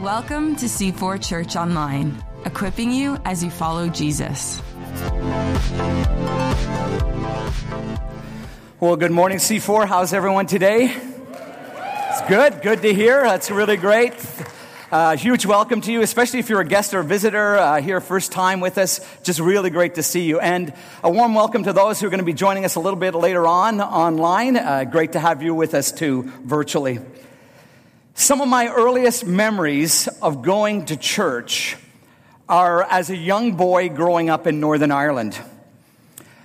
Welcome to C4 Church Online, equipping you as you follow Jesus. Well, good morning, C4. How's everyone today? It's good. Good to hear. That's really great. Uh, huge welcome to you, especially if you're a guest or a visitor uh, here first time with us. Just really great to see you. And a warm welcome to those who are going to be joining us a little bit later on online. Uh, great to have you with us too, virtually. Some of my earliest memories of going to church are as a young boy growing up in Northern Ireland.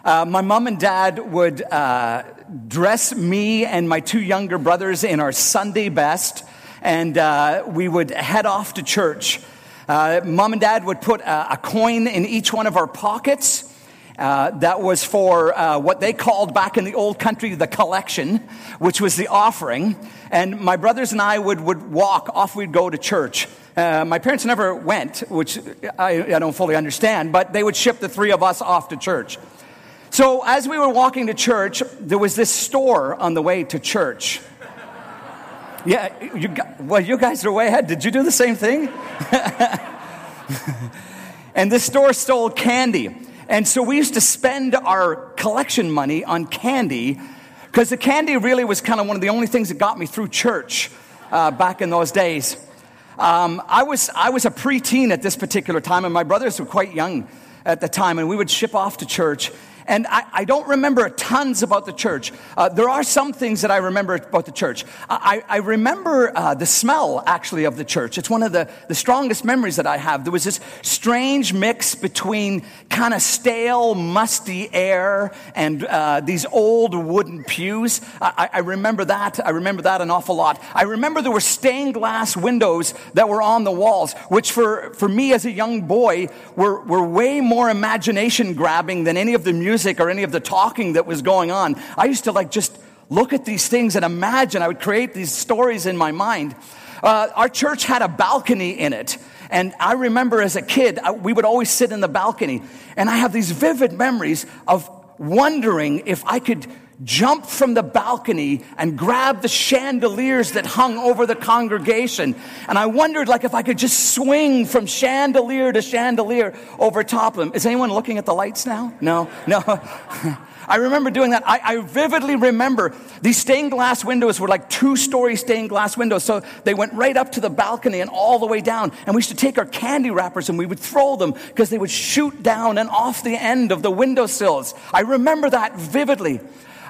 Uh, my mom and dad would uh, dress me and my two younger brothers in our Sunday best, and uh, we would head off to church. Uh, mom and dad would put a, a, coin in each one of our pockets. Uh, that was for uh, what they called back in the old country the collection, which was the offering. And my brothers and I would, would walk, off we'd go to church. Uh, my parents never went, which I, I don't fully understand, but they would ship the three of us off to church. So as we were walking to church, there was this store on the way to church. Yeah, you, well, you guys are way ahead. Did you do the same thing? and this store sold candy. And so we used to spend our collection money on candy because the candy really was kind of one of the only things that got me through church uh, back in those days. Um, I, was, I was a preteen at this particular time, and my brothers were quite young at the time, and we would ship off to church. And I, I don't remember tons about the church. Uh, there are some things that I remember about the church. I, I remember uh, the smell, actually, of the church. It's one of the, the strongest memories that I have. There was this strange mix between kind of stale, musty air and uh, these old wooden pews. I, I remember that. I remember that an awful lot. I remember there were stained glass windows that were on the walls, which for, for me as a young boy were, were way more imagination grabbing than any of the music music or any of the talking that was going on. I used to like just look at these things and imagine. I would create these stories in my mind. Uh, our church had a balcony in it. And I remember as a kid, we would always sit in the balcony. And I have these vivid memories of wondering if I could jump from the balcony and grab the chandeliers that hung over the congregation. And I wondered like if I could just swing from chandelier to chandelier over top of them. Is anyone looking at the lights now? No, no. I remember doing that. I, I, vividly remember these stained glass windows were like two story stained glass windows. So they went right up to the balcony and all the way down. And we used to take our candy wrappers and we would throw them because they would shoot down and off the end of the windowsills. I remember that vividly.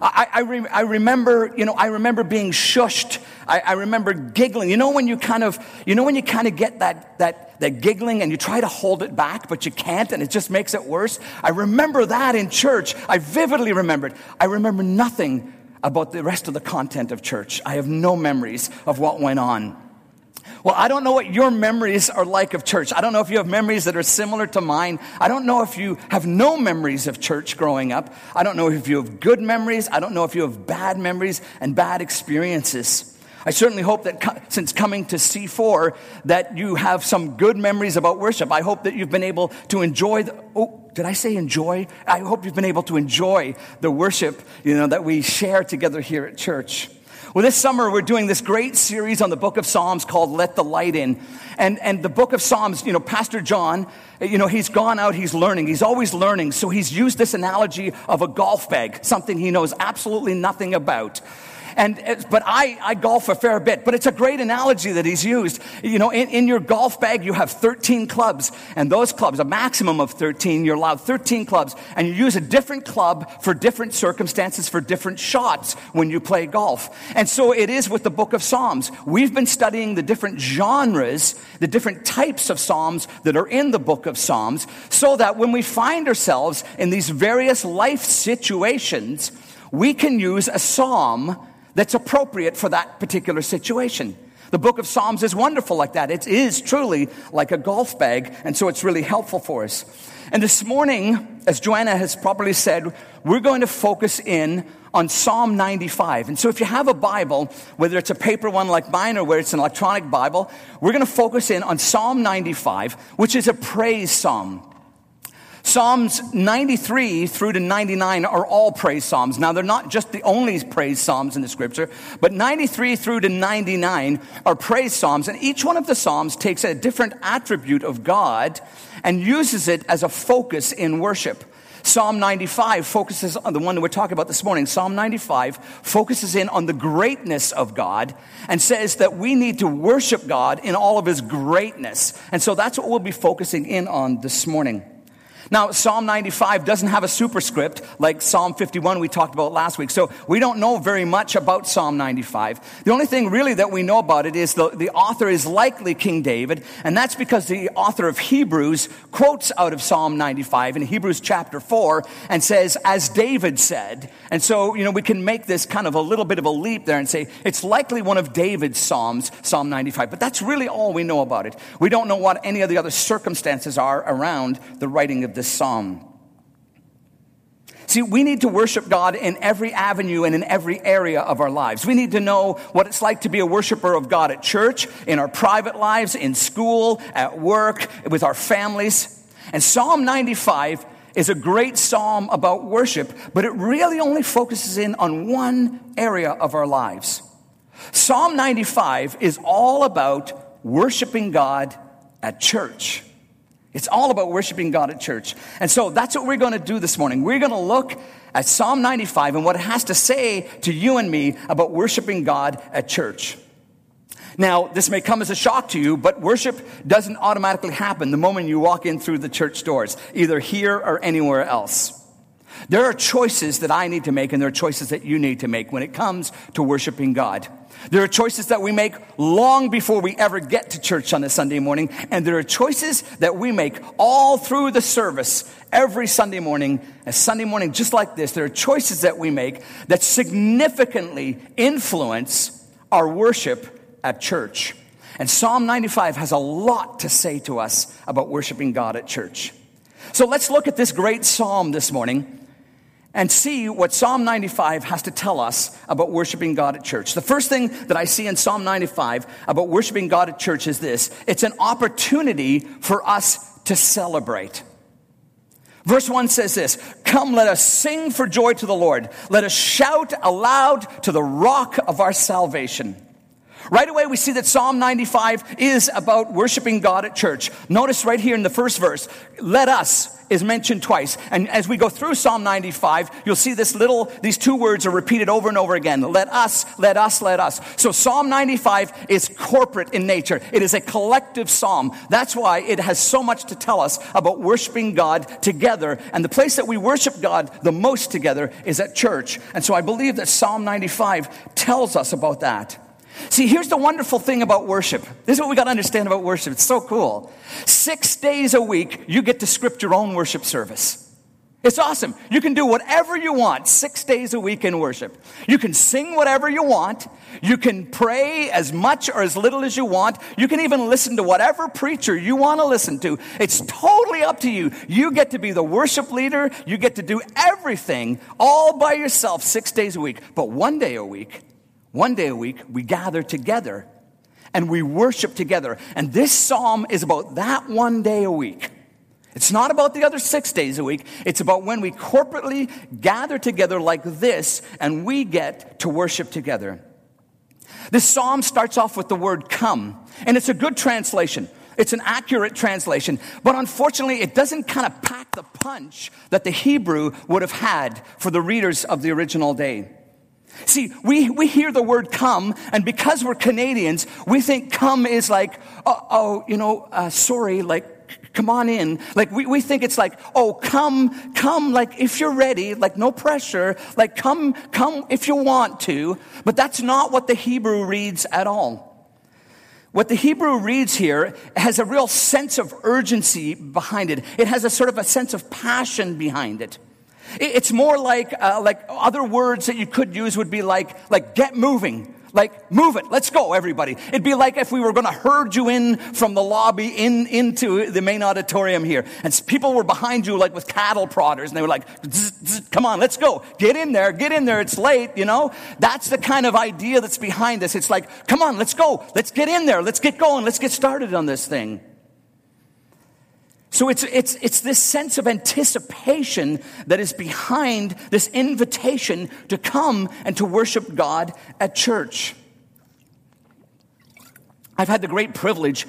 I, I, re- I, remember, you know, I remember being shushed. I, I, remember giggling. You know when you kind of, you know when you kind of get that, that, that giggling and you try to hold it back, but you can't and it just makes it worse? I remember that in church. I vividly remember it. I remember nothing about the rest of the content of church. I have no memories of what went on. Well, I don't know what your memories are like of church. I don't know if you have memories that are similar to mine. I don't know if you have no memories of church growing up. I don't know if you have good memories. I don't know if you have bad memories and bad experiences. I certainly hope that since coming to C4 that you have some good memories about worship. I hope that you've been able to enjoy the, oh, did I say enjoy? I hope you've been able to enjoy the worship, you know, that we share together here at church. Well, this summer we're doing this great series on the book of Psalms called Let the Light In. And, and the book of Psalms, you know, Pastor John, you know, he's gone out, he's learning, he's always learning. So he's used this analogy of a golf bag, something he knows absolutely nothing about. And, uh, but I, I golf a fair bit, but it's a great analogy that he's used. You know, in, in your golf bag, you have 13 clubs, and those clubs, a maximum of 13, you're allowed 13 clubs, and you use a different club for different circumstances, for different shots when you play golf. And so it is with the book of Psalms. We've been studying the different genres, the different types of Psalms that are in the book of Psalms, so that when we find ourselves in these various life situations, we can use a psalm that's appropriate for that particular situation. The book of Psalms is wonderful like that. It is truly like a golf bag, and so it's really helpful for us. And this morning, as Joanna has properly said, we're going to focus in on Psalm 95. And so if you have a Bible, whether it's a paper one like mine or where it's an electronic Bible, we're going to focus in on Psalm 95, which is a praise psalm. Psalms 93 through to 99 are all praise psalms. Now, they're not just the only praise psalms in the scripture, but 93 through to 99 are praise psalms. And each one of the psalms takes a different attribute of God and uses it as a focus in worship. Psalm 95 focuses on the one that we're talking about this morning. Psalm 95 focuses in on the greatness of God and says that we need to worship God in all of his greatness. And so that's what we'll be focusing in on this morning. Now, Psalm 95 doesn't have a superscript like Psalm 51 we talked about last week. So we don't know very much about Psalm 95. The only thing really that we know about it is the, the author is likely King David. And that's because the author of Hebrews quotes out of Psalm 95 in Hebrews chapter 4 and says, as David said. And so, you know, we can make this kind of a little bit of a leap there and say it's likely one of David's Psalms, Psalm 95. But that's really all we know about it. We don't know what any of the other circumstances are around the writing of this psalm. See, we need to worship God in every avenue and in every area of our lives. We need to know what it's like to be a worshiper of God at church, in our private lives, in school, at work, with our families. And Psalm 95 is a great psalm about worship, but it really only focuses in on one area of our lives. Psalm 95 is all about worshiping God at church. It's all about worshiping God at church. And so that's what we're going to do this morning. We're going to look at Psalm 95 and what it has to say to you and me about worshiping God at church. Now, this may come as a shock to you, but worship doesn't automatically happen the moment you walk in through the church doors, either here or anywhere else. There are choices that I need to make and there are choices that you need to make when it comes to worshiping God. There are choices that we make long before we ever get to church on a Sunday morning, and there are choices that we make all through the service every Sunday morning. A Sunday morning just like this, there are choices that we make that significantly influence our worship at church. And Psalm 95 has a lot to say to us about worshiping God at church. So let's look at this great psalm this morning and see what Psalm 95 has to tell us about worshiping God at church. The first thing that I see in Psalm 95 about worshiping God at church is this it's an opportunity for us to celebrate. Verse 1 says this Come, let us sing for joy to the Lord. Let us shout aloud to the rock of our salvation. Right away, we see that Psalm 95 is about worshiping God at church. Notice right here in the first verse, let us is mentioned twice. And as we go through Psalm 95, you'll see this little, these two words are repeated over and over again. Let us, let us, let us. So Psalm 95 is corporate in nature. It is a collective psalm. That's why it has so much to tell us about worshiping God together. And the place that we worship God the most together is at church. And so I believe that Psalm 95 tells us about that. See, here's the wonderful thing about worship. This is what we got to understand about worship. It's so cool. Six days a week, you get to script your own worship service. It's awesome. You can do whatever you want six days a week in worship. You can sing whatever you want. You can pray as much or as little as you want. You can even listen to whatever preacher you want to listen to. It's totally up to you. You get to be the worship leader. You get to do everything all by yourself six days a week. But one day a week, one day a week, we gather together and we worship together. And this psalm is about that one day a week. It's not about the other six days a week. It's about when we corporately gather together like this and we get to worship together. This psalm starts off with the word come, and it's a good translation. It's an accurate translation, but unfortunately, it doesn't kind of pack the punch that the Hebrew would have had for the readers of the original day. See, we, we hear the word come, and because we're Canadians, we think come is like, oh, oh you know, uh, sorry, like, come on in. Like, we, we think it's like, oh, come, come, like, if you're ready, like, no pressure, like, come, come if you want to. But that's not what the Hebrew reads at all. What the Hebrew reads here has a real sense of urgency behind it. It has a sort of a sense of passion behind it. It's more like, uh, like other words that you could use would be like, like get moving. Like, move it. Let's go, everybody. It'd be like if we were going to herd you in from the lobby in, into the main auditorium here. And people were behind you like with cattle prodders and they were like, zzz, zzz, come on, let's go. Get in there. Get in there. It's late, you know? That's the kind of idea that's behind this. It's like, come on, let's go. Let's get in there. Let's get going. Let's get started on this thing. So it's, it's, it's this sense of anticipation that is behind this invitation to come and to worship God at church. I've had the great privilege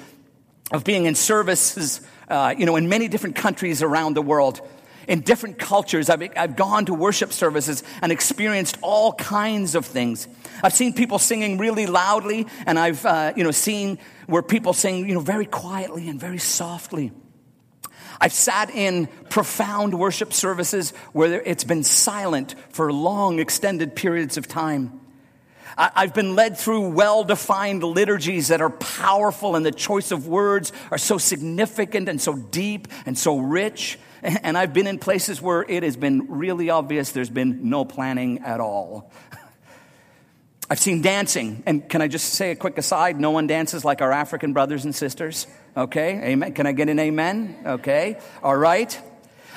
of being in services, uh, you know, in many different countries around the world in different cultures. I've, I've gone to worship services and experienced all kinds of things. I've seen people singing really loudly, and I've, uh, you know, seen where people sing, you know, very quietly and very softly. I've sat in profound worship services where it's been silent for long, extended periods of time. I've been led through well defined liturgies that are powerful, and the choice of words are so significant and so deep and so rich. And I've been in places where it has been really obvious there's been no planning at all. I've seen dancing, and can I just say a quick aside? No one dances like our African brothers and sisters. Okay, amen. Can I get an amen? Okay, all right.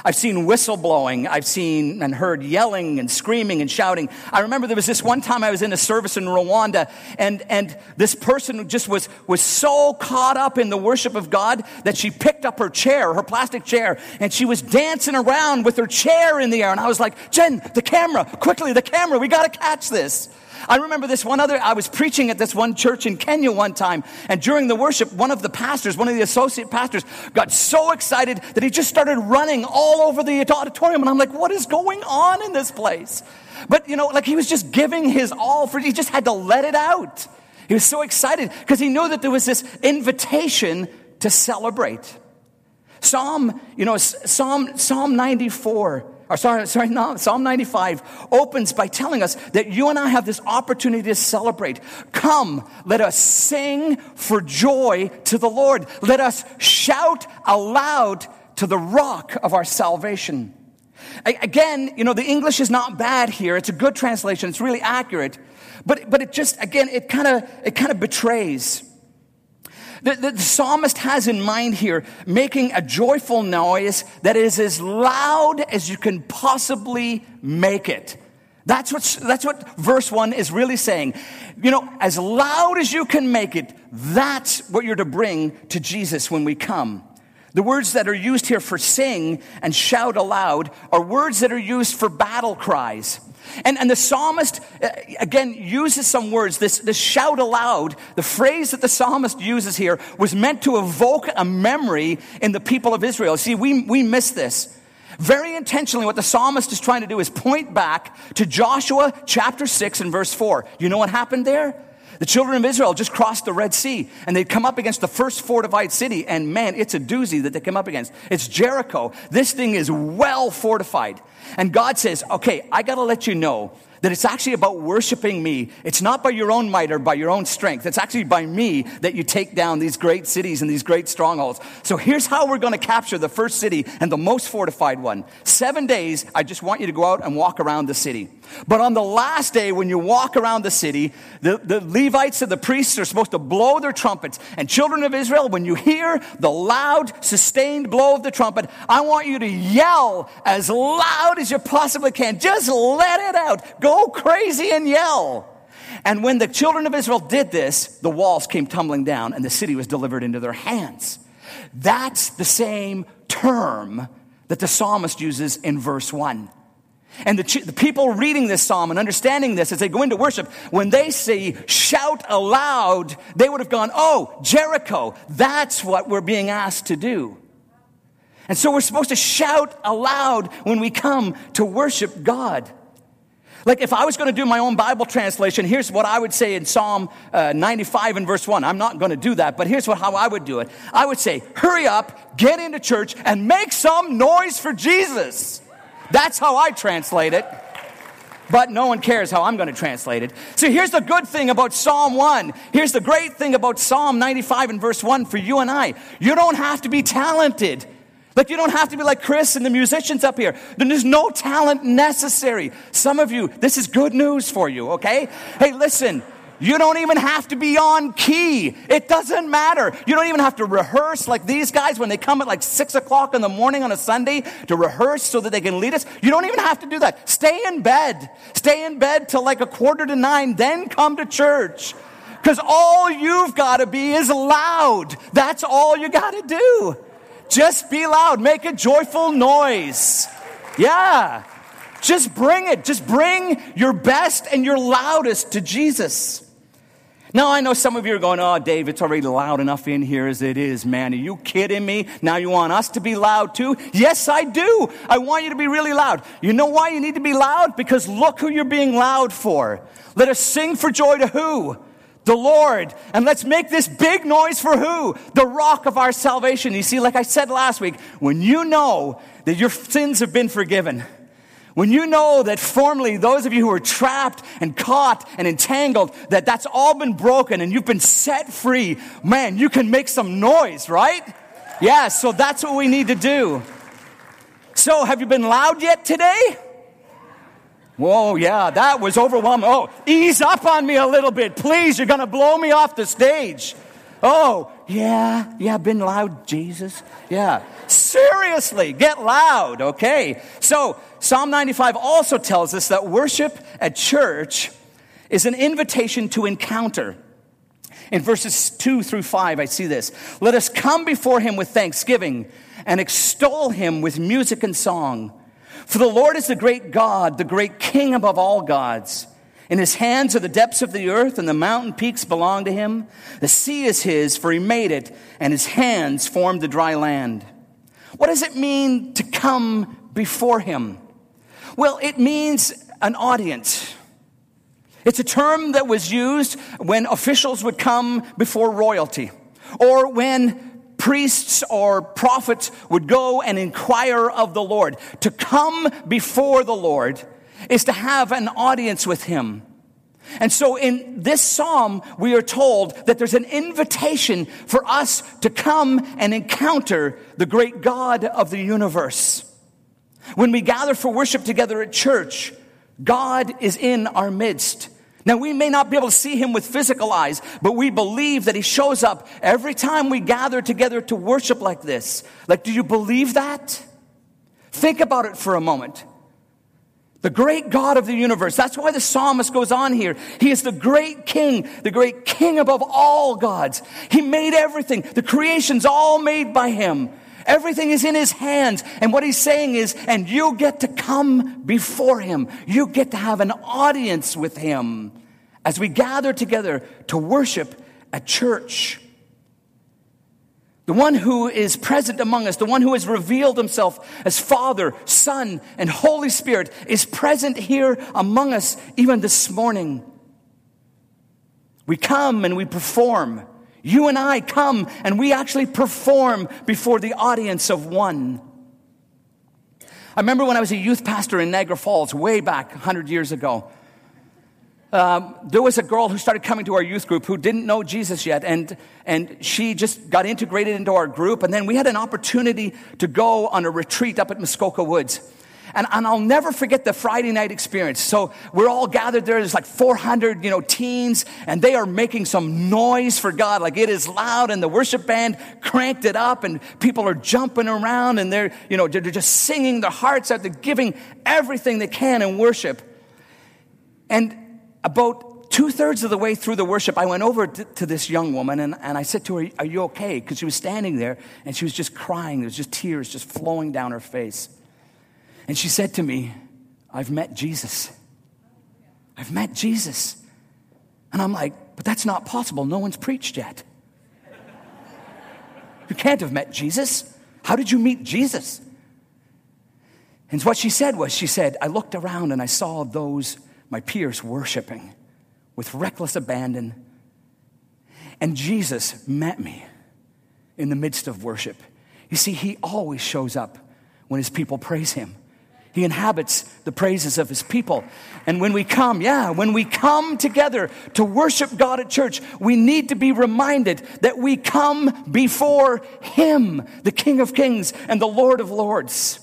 I've seen whistleblowing. I've seen and heard yelling and screaming and shouting. I remember there was this one time I was in a service in Rwanda and, and this person just was, was so caught up in the worship of God that she picked up her chair, her plastic chair, and she was dancing around with her chair in the air. And I was like, Jen, the camera, quickly, the camera, we got to catch this. I remember this one other, I was preaching at this one church in Kenya one time, and during the worship, one of the pastors, one of the associate pastors, got so excited that he just started running all over the auditorium, and I'm like, what is going on in this place? But, you know, like he was just giving his all for, he just had to let it out. He was so excited because he knew that there was this invitation to celebrate. Psalm, you know, Psalm, Psalm 94 or sorry, sorry, no, Psalm 95 opens by telling us that you and I have this opportunity to celebrate. Come, let us sing for joy to the Lord. Let us shout aloud to the rock of our salvation. Again, you know, the English is not bad here. It's a good translation. It's really accurate. But, but it just, again, it kind of, it kind of betrays. The, the, the, psalmist has in mind here making a joyful noise that is as loud as you can possibly make it. That's what, that's what verse 1 is really saying. You know, as loud as you can make it, that's what you're to bring to Jesus when we come. The words that are used here for sing and shout aloud are words that are used for battle cries. And, and the psalmist, uh, again, uses some words. This, this shout aloud, the phrase that the psalmist uses here was meant to evoke a memory in the people of Israel. See, we, we miss this. Very intentionally, what the psalmist is trying to do is point back to Joshua chapter 6 and verse 4. You know what happened there? The children of Israel just crossed the Red Sea and they'd come up against the first fortified city. And man, it's a doozy that they come up against. It's Jericho. This thing is well fortified. And God says, okay, I got to let you know that it's actually about worshiping me. It's not by your own might or by your own strength. It's actually by me that you take down these great cities and these great strongholds. So here's how we're going to capture the first city and the most fortified one. Seven days, I just want you to go out and walk around the city. But on the last day, when you walk around the city, the, the Levites and the priests are supposed to blow their trumpets. And children of Israel, when you hear the loud, sustained blow of the trumpet, I want you to yell as loud as you possibly can. Just let it out. Go go crazy and yell. And when the children of Israel did this, the walls came tumbling down and the city was delivered into their hands. That's the same term that the psalmist uses in verse 1. And the, the, people reading this psalm and understanding this as they go into worship, when they say shout aloud, they would have gone, Oh, Jericho, that's what we're being asked to do. And so we're supposed to shout aloud when we come to worship God. Like if I was going to do my own Bible translation, here's what I would say in Psalm uh, 95 and verse 1. I'm not going to do that, but here's what, how I would do it. I would say, hurry up, get into church, and make some noise for Jesus. That's how I translate it. But no one cares how I'm going to translate it. So here's the good thing about Psalm 1. Here's the great thing about Psalm 95 and verse 1 for you and I. You don't have to be talented like you don't have to be like Chris and the musicians up here. There's no talent necessary. Some of you, this is good news for you, okay? Hey, listen, you don't even have to be on key. It doesn't matter. You don't even have to rehearse like these guys when they come at like six o'clock in the morning on a Sunday to rehearse so that they can lead us. You don't even have to do that. Stay in bed. Stay in bed till like a quarter to nine, then come to church. Because all you've got to be is loud. That's all you got to do. Just be loud. Make a joyful noise. Yeah. Just bring it. Just bring your best and your loudest to Jesus. Now, I know some of you are going, Oh, Dave, it's already loud enough in here as it is, man. Are you kidding me? Now you want us to be loud too? Yes, I do. I want you to be really loud. You know why you need to be loud? Because look who you're being loud for. Let us sing for joy to who? The Lord. And let's make this big noise for who? The rock of our salvation. You see, like I said last week, when you know that your sins have been forgiven, when you know that formerly those of you who were trapped and caught and entangled, that that's all been broken and you've been set free, man, you can make some noise, right? Yeah, so that's what we need to do. So, have you been loud yet today? Whoa, yeah, that was overwhelming. Oh, ease up on me a little bit, please. You're going to blow me off the stage. Oh, yeah, yeah, been loud, Jesus. Yeah. Seriously, get loud, okay? So, Psalm 95 also tells us that worship at church is an invitation to encounter. In verses 2 through 5, I see this. Let us come before him with thanksgiving and extol him with music and song. For the Lord is the great God, the great King above all gods. In his hands are the depths of the earth, and the mountain peaks belong to him. The sea is his, for he made it, and his hands formed the dry land. What does it mean to come before him? Well, it means an audience. It's a term that was used when officials would come before royalty, or when priests or prophets would go and inquire of the Lord. To come before the Lord is to have an audience with Him. And so in this psalm, we are told that there's an invitation for us to come and encounter the great God of the universe. When we gather for worship together at church, God is in our midst. Now, we may not be able to see him with physical eyes, but we believe that he shows up every time we gather together to worship like this. Like, do you believe that? Think about it for a moment. The great God of the universe. That's why the psalmist goes on here. He is the great king, the great king above all gods. He made everything. The creation's all made by him. Everything is in his hands. And what he's saying is, and you get to come before him. You get to have an audience with him as we gather together to worship at church. The one who is present among us, the one who has revealed himself as Father, Son, and Holy Spirit is present here among us even this morning. We come and we perform. You and I come and we actually perform before the audience of one. I remember when I was a youth pastor in Niagara Falls way back 100 years ago. Um, there was a girl who started coming to our youth group who didn't know Jesus yet, and, and she just got integrated into our group. And then we had an opportunity to go on a retreat up at Muskoka Woods. And, and I'll never forget the Friday night experience. So we're all gathered there. There's like 400, you know, teens, and they are making some noise for God. Like it is loud, and the worship band cranked it up, and people are jumping around, and they're, you know, they're just singing their hearts out. They're giving everything they can in worship. And about two thirds of the way through the worship, I went over to, to this young woman and, and I said to her, Are you okay? Because she was standing there and she was just crying. There was just tears just flowing down her face. And she said to me, I've met Jesus. I've met Jesus. And I'm like, but that's not possible. No one's preached yet. You can't have met Jesus. How did you meet Jesus? And what she said was, she said, I looked around and I saw those, my peers, worshiping with reckless abandon. And Jesus met me in the midst of worship. You see, he always shows up when his people praise him. He inhabits the praises of his people. And when we come, yeah, when we come together to worship God at church, we need to be reminded that we come before him, the King of Kings and the Lord of Lords.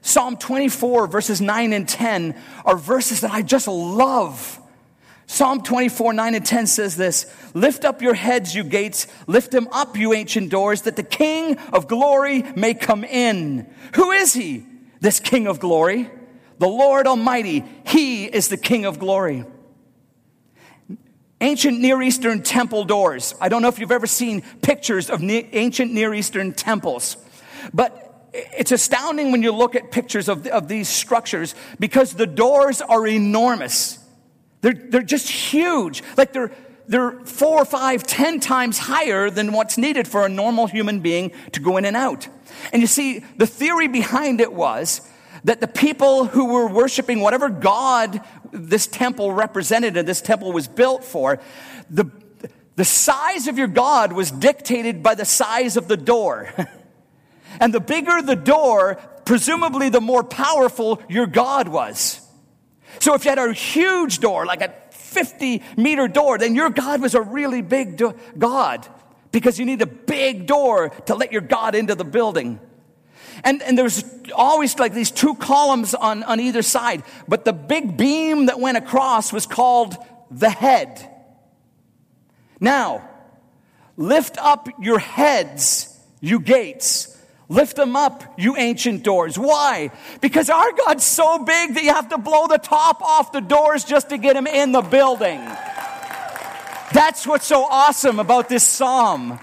Psalm 24, verses 9 and 10 are verses that I just love. Psalm 24, 9 and 10 says this Lift up your heads, you gates, lift them up, you ancient doors, that the King of glory may come in. Who is he? This King of glory. The Lord Almighty, He is the King of glory. Ancient Near Eastern temple doors. I don't know if you've ever seen pictures of ancient Near Eastern temples. But it's astounding when you look at pictures of, of these structures because the doors are enormous. They're, they're just huge. Like they're, they're four, or five, ten times higher than what's needed for a normal human being to go in and out. And you see, the theory behind it was that the people who were worshiping whatever God this temple represented and this temple was built for, the, the size of your God was dictated by the size of the door. and the bigger the door, presumably the more powerful your God was. So if you had a huge door, like a 50 meter door, then your God was a really big do- God because you need a big door to let your God into the building. And, and there's always like these two columns on, on either side. But the big beam that went across was called the head. Now, lift up your heads, you gates. Lift them up, you ancient doors. Why? Because our God's so big that you have to blow the top off the doors just to get him in the building. That's what's so awesome about this psalm.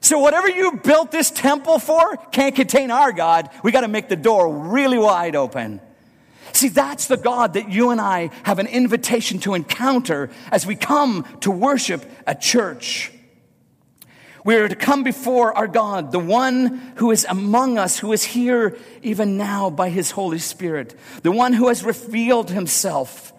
So, whatever you built this temple for can't contain our God. We got to make the door really wide open. See, that's the God that you and I have an invitation to encounter as we come to worship at church. We are to come before our God, the one who is among us, who is here even now by his Holy Spirit, the one who has revealed himself.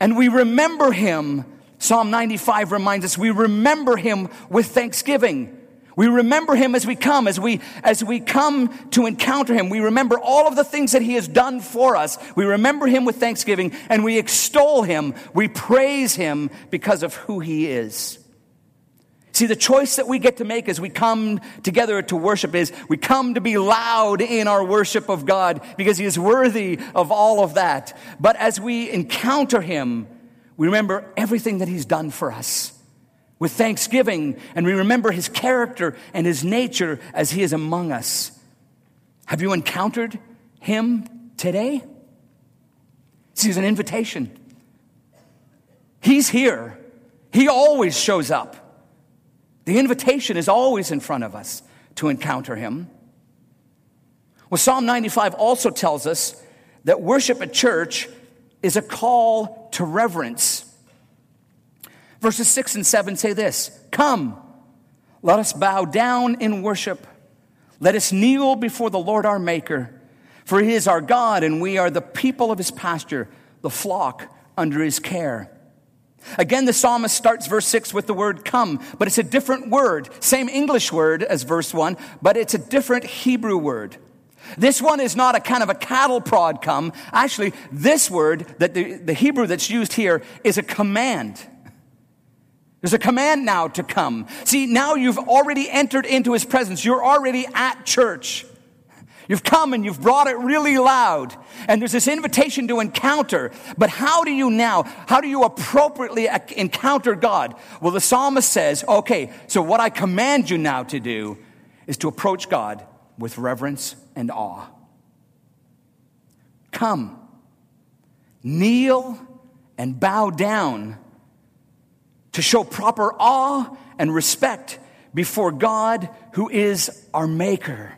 And we remember him. Psalm 95 reminds us we remember him with thanksgiving. We remember him as we come, as we, as we come to encounter him. We remember all of the things that he has done for us. We remember him with thanksgiving and we extol him. We praise him because of who he is. See, the choice that we get to make as we come together to worship is we come to be loud in our worship of God because he is worthy of all of that. But as we encounter him, we remember everything that he's done for us with thanksgiving, and we remember his character and his nature as he is among us. Have you encountered him today? See, it's an invitation. He's here. He always shows up. The invitation is always in front of us to encounter him. Well, Psalm 95 also tells us that worship at church is a call to reverence. Verses 6 and 7 say this Come, let us bow down in worship. Let us kneel before the Lord our Maker. For he is our God, and we are the people of his pasture, the flock under his care. Again, the psalmist starts verse 6 with the word come, but it's a different word. Same English word as verse 1, but it's a different Hebrew word. This one is not a kind of a cattle prod come. Actually, this word, that the, the Hebrew that's used here, is a command. There's a command now to come. See, now you've already entered into his presence. You're already at church. You've come and you've brought it really loud. And there's this invitation to encounter. But how do you now, how do you appropriately encounter God? Well, the psalmist says, okay, so what I command you now to do is to approach God with reverence and awe. Come, kneel and bow down to show proper awe and respect before God who is our maker.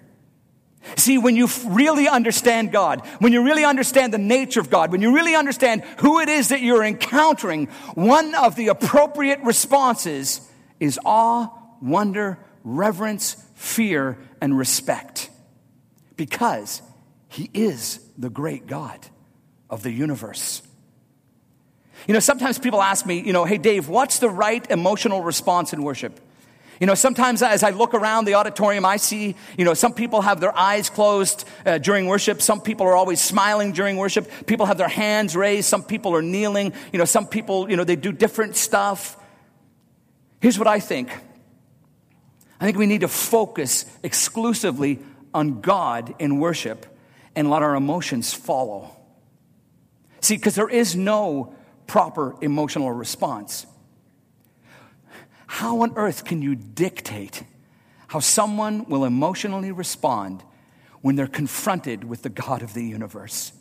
See, when you really understand God, when you really understand the nature of God, when you really understand who it is that you're encountering, one of the appropriate responses is awe, wonder, reverence, fear, and respect. Because He is the great God of the universe. You know, sometimes people ask me, you know, hey, Dave, what's the right emotional response in worship? You know, sometimes as I look around the auditorium, I see, you know, some people have their eyes closed uh, during worship. Some people are always smiling during worship. People have their hands raised. Some people are kneeling. You know, some people, you know, they do different stuff. Here's what I think I think we need to focus exclusively on God in worship and let our emotions follow. See, because there is no proper emotional response. How on earth can you dictate how someone will emotionally respond when they're confronted with the God of the universe?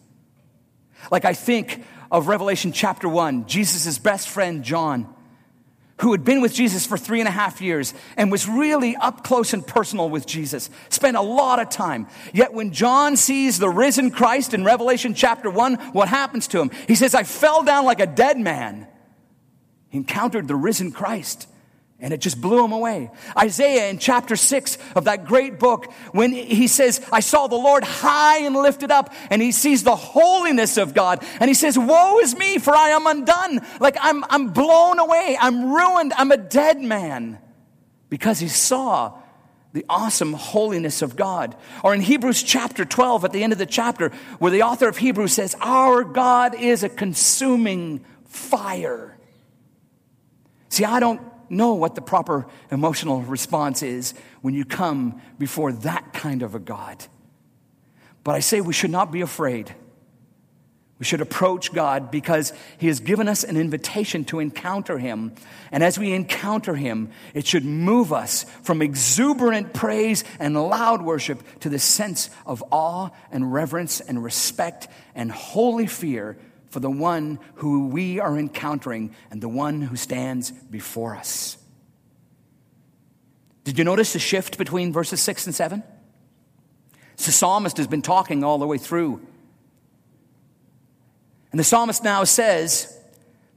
Like I think of Revelation chapter 1, Jesus' best friend John, who had been with Jesus for three and a half years and was really up close and personal with Jesus, spent a lot of time. Yet when John sees the risen Christ in Revelation chapter 1, what happens to him? He says, I fell down like a dead man. He encountered the risen Christ. And it just blew him away. Isaiah in chapter six of that great book, when he says, I saw the Lord high and lifted up, and he sees the holiness of God, and he says, Woe is me, for I am undone. Like I'm, I'm blown away. I'm ruined. I'm a dead man. Because he saw the awesome holiness of God. Or in Hebrews chapter 12, at the end of the chapter, where the author of Hebrews says, Our God is a consuming fire. See, I don't know what the proper emotional response is when you come before that kind of a God. But I say we should not be afraid. We should approach God because He has given us an invitation to encounter Him. And as we encounter Him, it should move us from exuberant praise and loud worship to the sense of awe and reverence and respect and holy fear for the one who we are encountering and the one who stands before us. Did you notice the shift between verses 6 and 7? The psalmist has been talking all the way through. And the psalmist now says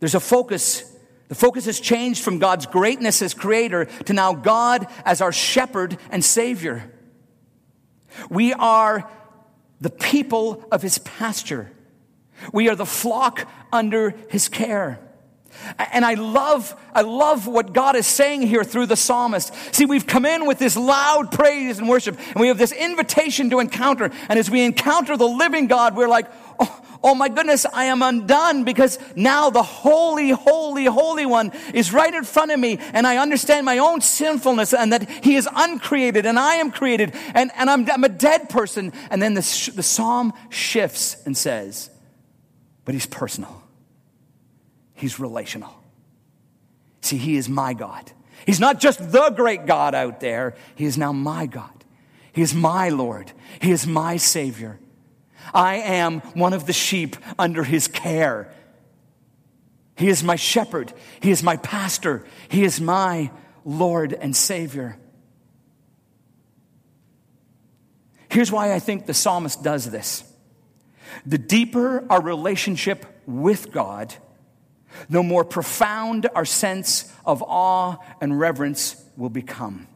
there's a focus. The focus has changed from God's greatness as creator to now God as our shepherd and savior. We are the people of his pasture. We are the flock under his care. And I love, I love what God is saying here through the psalmist. See, we've come in with this loud praise and worship, and we have this invitation to encounter. And as we encounter the living God, we're like, oh, oh my goodness, I am undone because now the holy, holy, holy one is right in front of me, and I understand my own sinfulness and that he is uncreated and I am created, and, and I'm, I'm a dead person. And then the, the psalm shifts and says, but he's personal, he's relational. See, he is my God. He's not just the great God out there, he is now my God. He is my Lord, he is my Savior. I am one of the sheep under his care. He is my shepherd. He is my pastor. He is my Lord and Savior. Here's why I think the psalmist does this. The deeper our relationship with God, the more profound our sense of awe and reverence will become.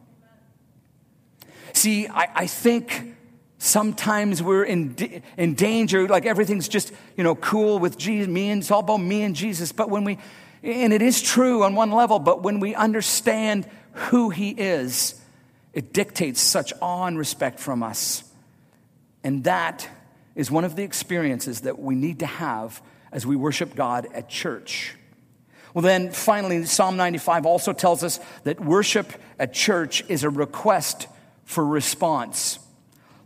See, I, I think sometimes we're in, in danger, like everything's just, you know, cool with Jesus, me and it's all about me and Jesus. But when we, and it is true on one level, but when we understand who He is, it dictates such awe and respect from us. And that is one of the experiences that we need to have as we worship God at church. Well, then finally, Psalm 95 also tells us that worship at church is a request for response.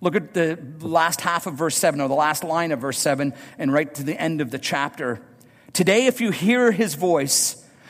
Look at the last half of verse 7, or the last line of verse 7, and right to the end of the chapter. Today, if you hear his voice,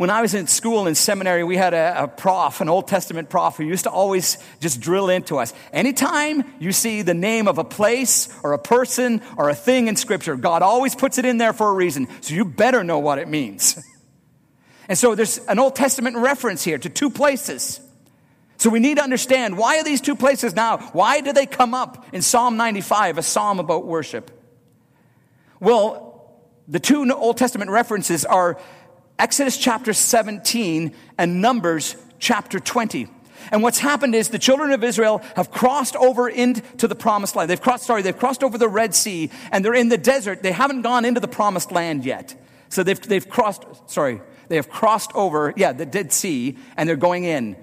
When I was in school in seminary, we had a, a, prof, an Old Testament prof, who used to always just drill into us. Anytime you see the name of a place or a person or a thing in Scripture, God always puts it in there for a reason. So you better know what it means. And so there's an Old Testament reference here to two places. So we need to understand why are these two places now? Why do they come up in Psalm 95, a psalm about worship? Well, the two Old Testament references are Exodus chapter 17 and Numbers chapter 20. And what's happened is the children of Israel have crossed over into the promised land. They've crossed, sorry, they've crossed over the Red Sea and they're in the desert. They haven't gone into the promised land yet. So they've, they've crossed, sorry, they have crossed over, yeah, the Dead Sea and they're going in.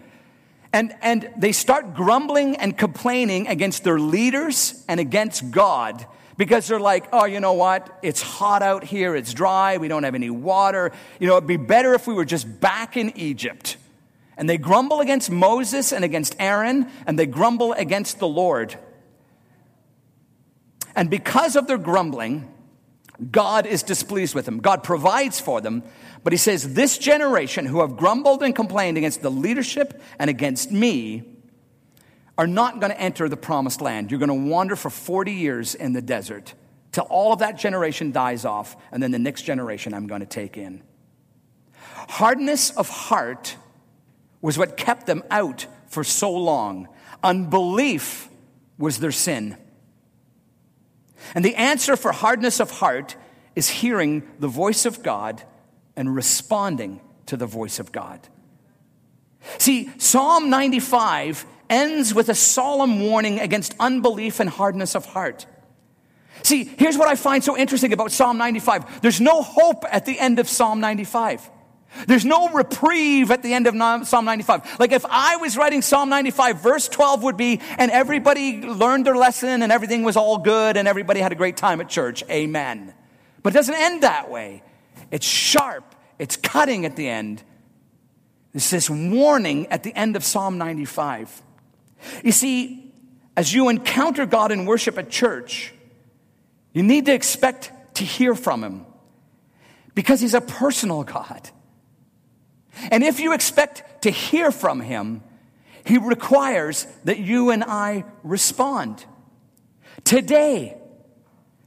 And, and they start grumbling and complaining against their leaders and against God because they're like, oh, you know what? It's hot out here. It's dry. We don't have any water. You know, it'd be better if we were just back in Egypt. And they grumble against Moses and against Aaron, and they grumble against the Lord. And because of their grumbling, God is displeased with them. God provides for them, but he says, This generation who have grumbled and complained against the leadership and against me are not going to enter the promised land. You're going to wander for 40 years in the desert till all of that generation dies off, and then the next generation I'm going to take in. Hardness of heart was what kept them out for so long. Unbelief was their sin. And the answer for hardness of heart is hearing the voice of God and responding to the voice of God. See, Psalm 95 ends with a solemn warning against unbelief and hardness of heart. See, here's what I find so interesting about Psalm 95 there's no hope at the end of Psalm 95. There's no reprieve at the end of Psalm 95. Like if I was writing Psalm 95, verse 12 would be, and everybody learned their lesson and everything was all good and everybody had a great time at church. Amen. But it doesn't end that way. It's sharp, it's cutting at the end. It's this warning at the end of Psalm 95. You see, as you encounter God in worship at church, you need to expect to hear from Him because He's a personal God. And if you expect to hear from him, he requires that you and I respond. Today,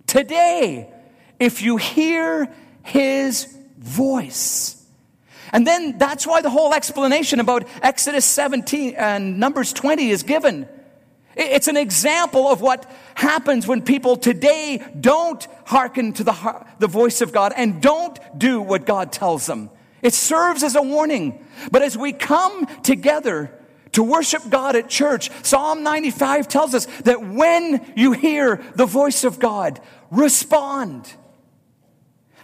today, if you hear his voice. And then that's why the whole explanation about Exodus 17 and Numbers 20 is given. It's an example of what happens when people today don't hearken to the, the voice of God and don't do what God tells them. It serves as a warning. But as we come together to worship God at church, Psalm 95 tells us that when you hear the voice of God, respond.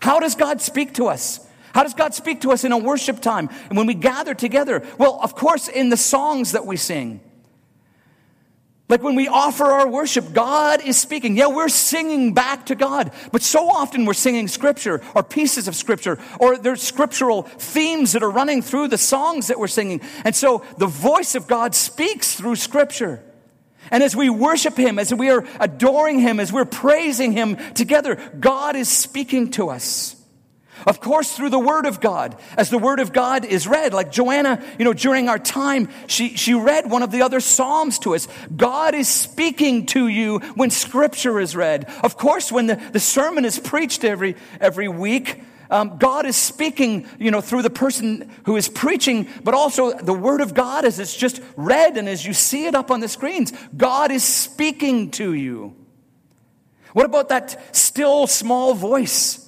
How does God speak to us? How does God speak to us in a worship time and when we gather together? Well, of course, in the songs that we sing. Like when we offer our worship, God is speaking. Yeah, we're singing back to God, but so often we're singing scripture or pieces of scripture or there's scriptural themes that are running through the songs that we're singing. And so the voice of God speaks through scripture. And as we worship Him, as we are adoring Him, as we're praising Him together, God is speaking to us. Of course, through the Word of God. As the Word of God is read, like Joanna, you know, during our time, she, she read one of the other Psalms to us. God is speaking to you when Scripture is read. Of course, when the, the sermon is preached every, every week, um, God is speaking, you know, through the person who is preaching, but also the Word of God as it's just read and as you see it up on the screens. God is speaking to you. What about that still small voice?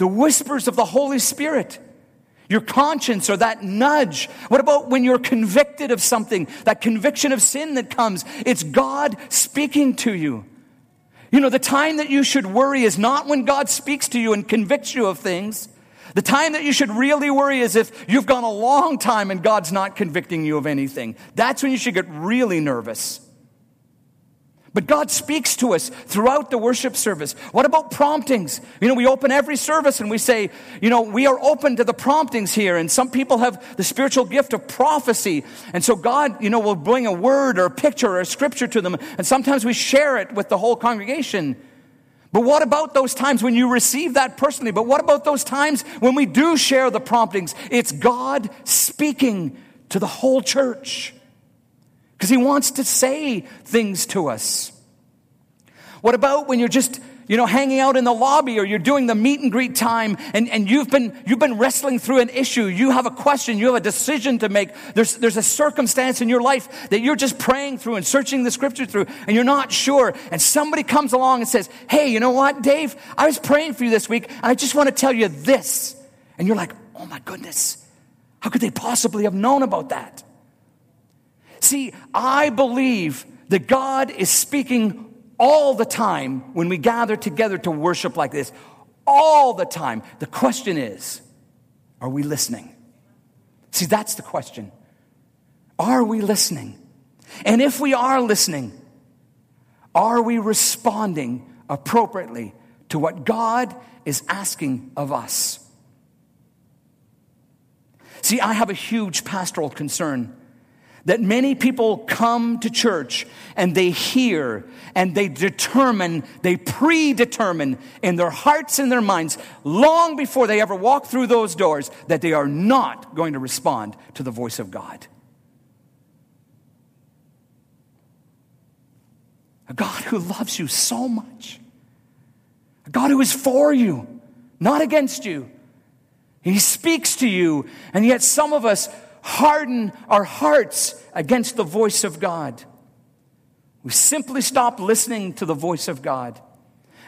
The whispers of the Holy Spirit, your conscience or that nudge. What about when you're convicted of something, that conviction of sin that comes? It's God speaking to you. You know, the time that you should worry is not when God speaks to you and convicts you of things. The time that you should really worry is if you've gone a long time and God's not convicting you of anything. That's when you should get really nervous. But God speaks to us throughout the worship service. What about promptings? You know, we open every service and we say, you know, we are open to the promptings here. And some people have the spiritual gift of prophecy. And so God, you know, will bring a word or a picture or a scripture to them. And sometimes we share it with the whole congregation. But what about those times when you receive that personally? But what about those times when we do share the promptings? It's God speaking to the whole church because he wants to say things to us. What about when you're just, you know, hanging out in the lobby or you're doing the meet and greet time and, and you've been, you've been wrestling through an issue. You have a question. You have a decision to make. There's, there's a circumstance in your life that you're just praying through and searching the scripture through and you're not sure. And somebody comes along and says, Hey, you know what, Dave? I was praying for you this week and I just want to tell you this. And you're like, Oh my goodness. How could they possibly have known about that? See, I believe that God is speaking all the time when we gather together to worship like this. All the time. The question is, are we listening? See, that's the question. Are we listening? And if we are listening, are we responding appropriately to what God is asking of us? See, I have a huge pastoral concern that many people come to church and they hear and they determine, they predetermine in their hearts and their minds, long before they ever walk through those doors, that they are not going to respond to the voice of God. A God who loves you so much, a God who is for you, not against you. He speaks to you, and yet some of us harden our hearts against the voice of God. We simply stop listening to the voice of God.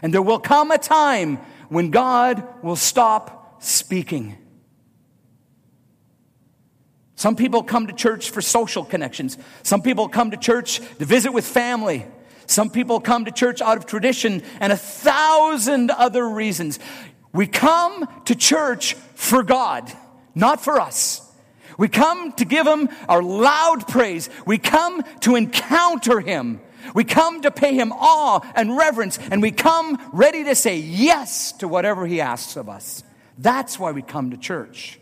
And there will come a time when God will stop speaking. Some people come to church for social connections. Some people come to church to visit with family. Some people come to church out of tradition and a thousand other reasons. We come to church for God, not for us. We come to give Him our loud praise. We come to encounter Him. We come to pay Him awe and reverence, and we come ready to say yes to whatever He asks of us. That's why we come to church.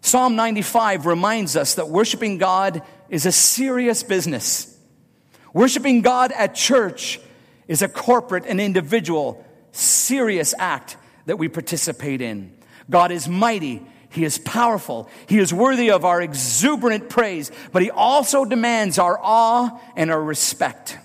Psalm 95 reminds us that worshiping God is a serious business. Worshiping God at church is a corporate and individual, serious act that we participate in. God is mighty he is powerful. He is worthy of our exuberant praise, but He also demands our awe and our respect.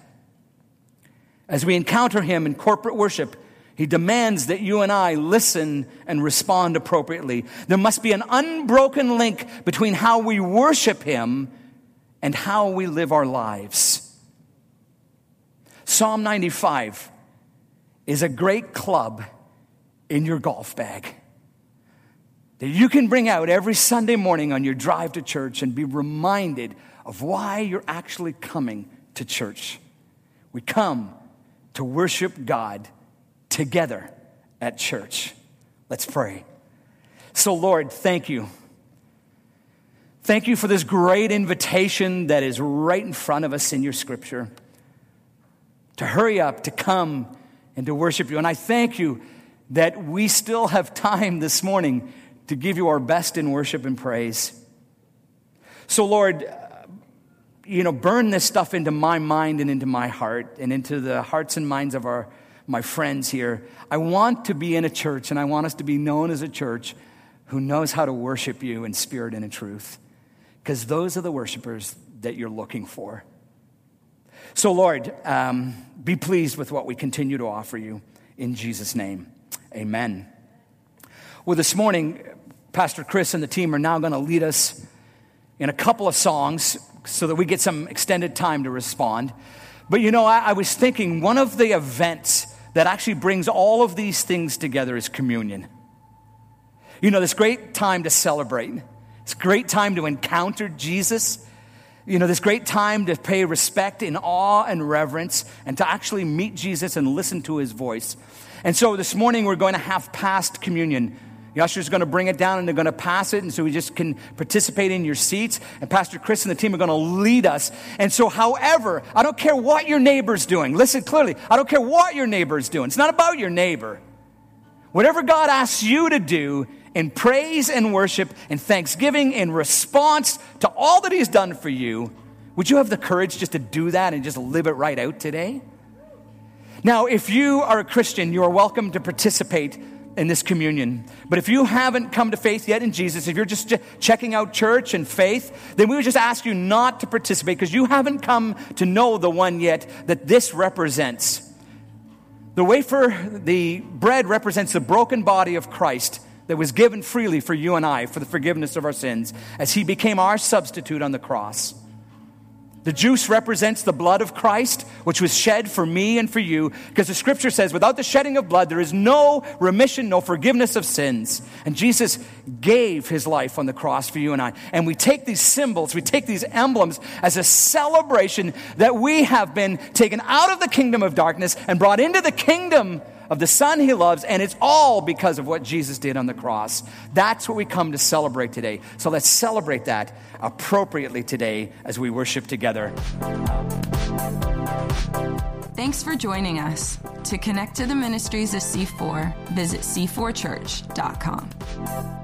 As we encounter Him in corporate worship, He demands that you and I listen and respond appropriately. There must be an unbroken link between how we worship Him and how we live our lives. Psalm 95 is a great club in your golf bag that you can bring out every Sunday morning on your drive to church and be reminded of why you're actually coming to church. We come to worship God together at church. Let's pray. So, Lord, thank you. Thank you for this great invitation that is right in front of us in your scripture to hurry up, to come, and to worship you. And I thank you that we still have time this morning to give you our best in worship and praise. So, Lord, uh, you know, burn this stuff into my mind and into my heart and into the hearts and minds of our, my friends here. I want to be in a church and I want us to be known as a church who knows how to worship you in spirit and in truth. Because those are the worshipers that you're looking for. So, Lord, um, be pleased with what we continue to offer you. In Jesus' name, amen. Well, this morning, Pastor Chris and the team are now going to lead us in a couple of songs so that we get some extended time to respond. But you know, I, I, was thinking one of the events that actually brings all of these things together is communion. You know, this great time to celebrate, it's great time to encounter Jesus. You know, this great time to pay respect in awe and reverence and to actually meet Jesus and listen to his voice. And so this morning we're going to have past communion. The going to bring it down and they're going to pass it. And so we just can participate in your seats. And Pastor Chris and the team are going to lead us. And so, however, I don't care what your neighbor's doing. Listen clearly. I don't care what your neighbor's doing. It's not about your neighbor. Whatever God asks you to do in praise and worship and thanksgiving in response to all that He's done for you, would you have the courage just to do that and just live it right out today? Now, if you are a Christian, you are welcome to participate in this communion. But if you haven't come to faith yet in Jesus, if you're just checking out church and faith, then we would just ask you not to participate because you haven't come to know the one yet that this represents. The wafer, the bread represents the broken body of Christ that was given freely for you and I for the forgiveness of our sins as he became our substitute on the cross. The juice represents the blood of Christ, which was shed for me and for you, because the scripture says, without the shedding of blood, there is no remission, no forgiveness of sins. And Jesus gave his life on the cross for you and I. And we take these symbols, we take these emblems as a celebration that we have been taken out of the kingdom of darkness and brought into the kingdom of the Son he loves, and it's all because of what Jesus did on the cross. That's what we come to celebrate today. So let's celebrate that appropriately today as we worship together. Thanks for joining us. To connect to the ministries of C4, visit c4church.com.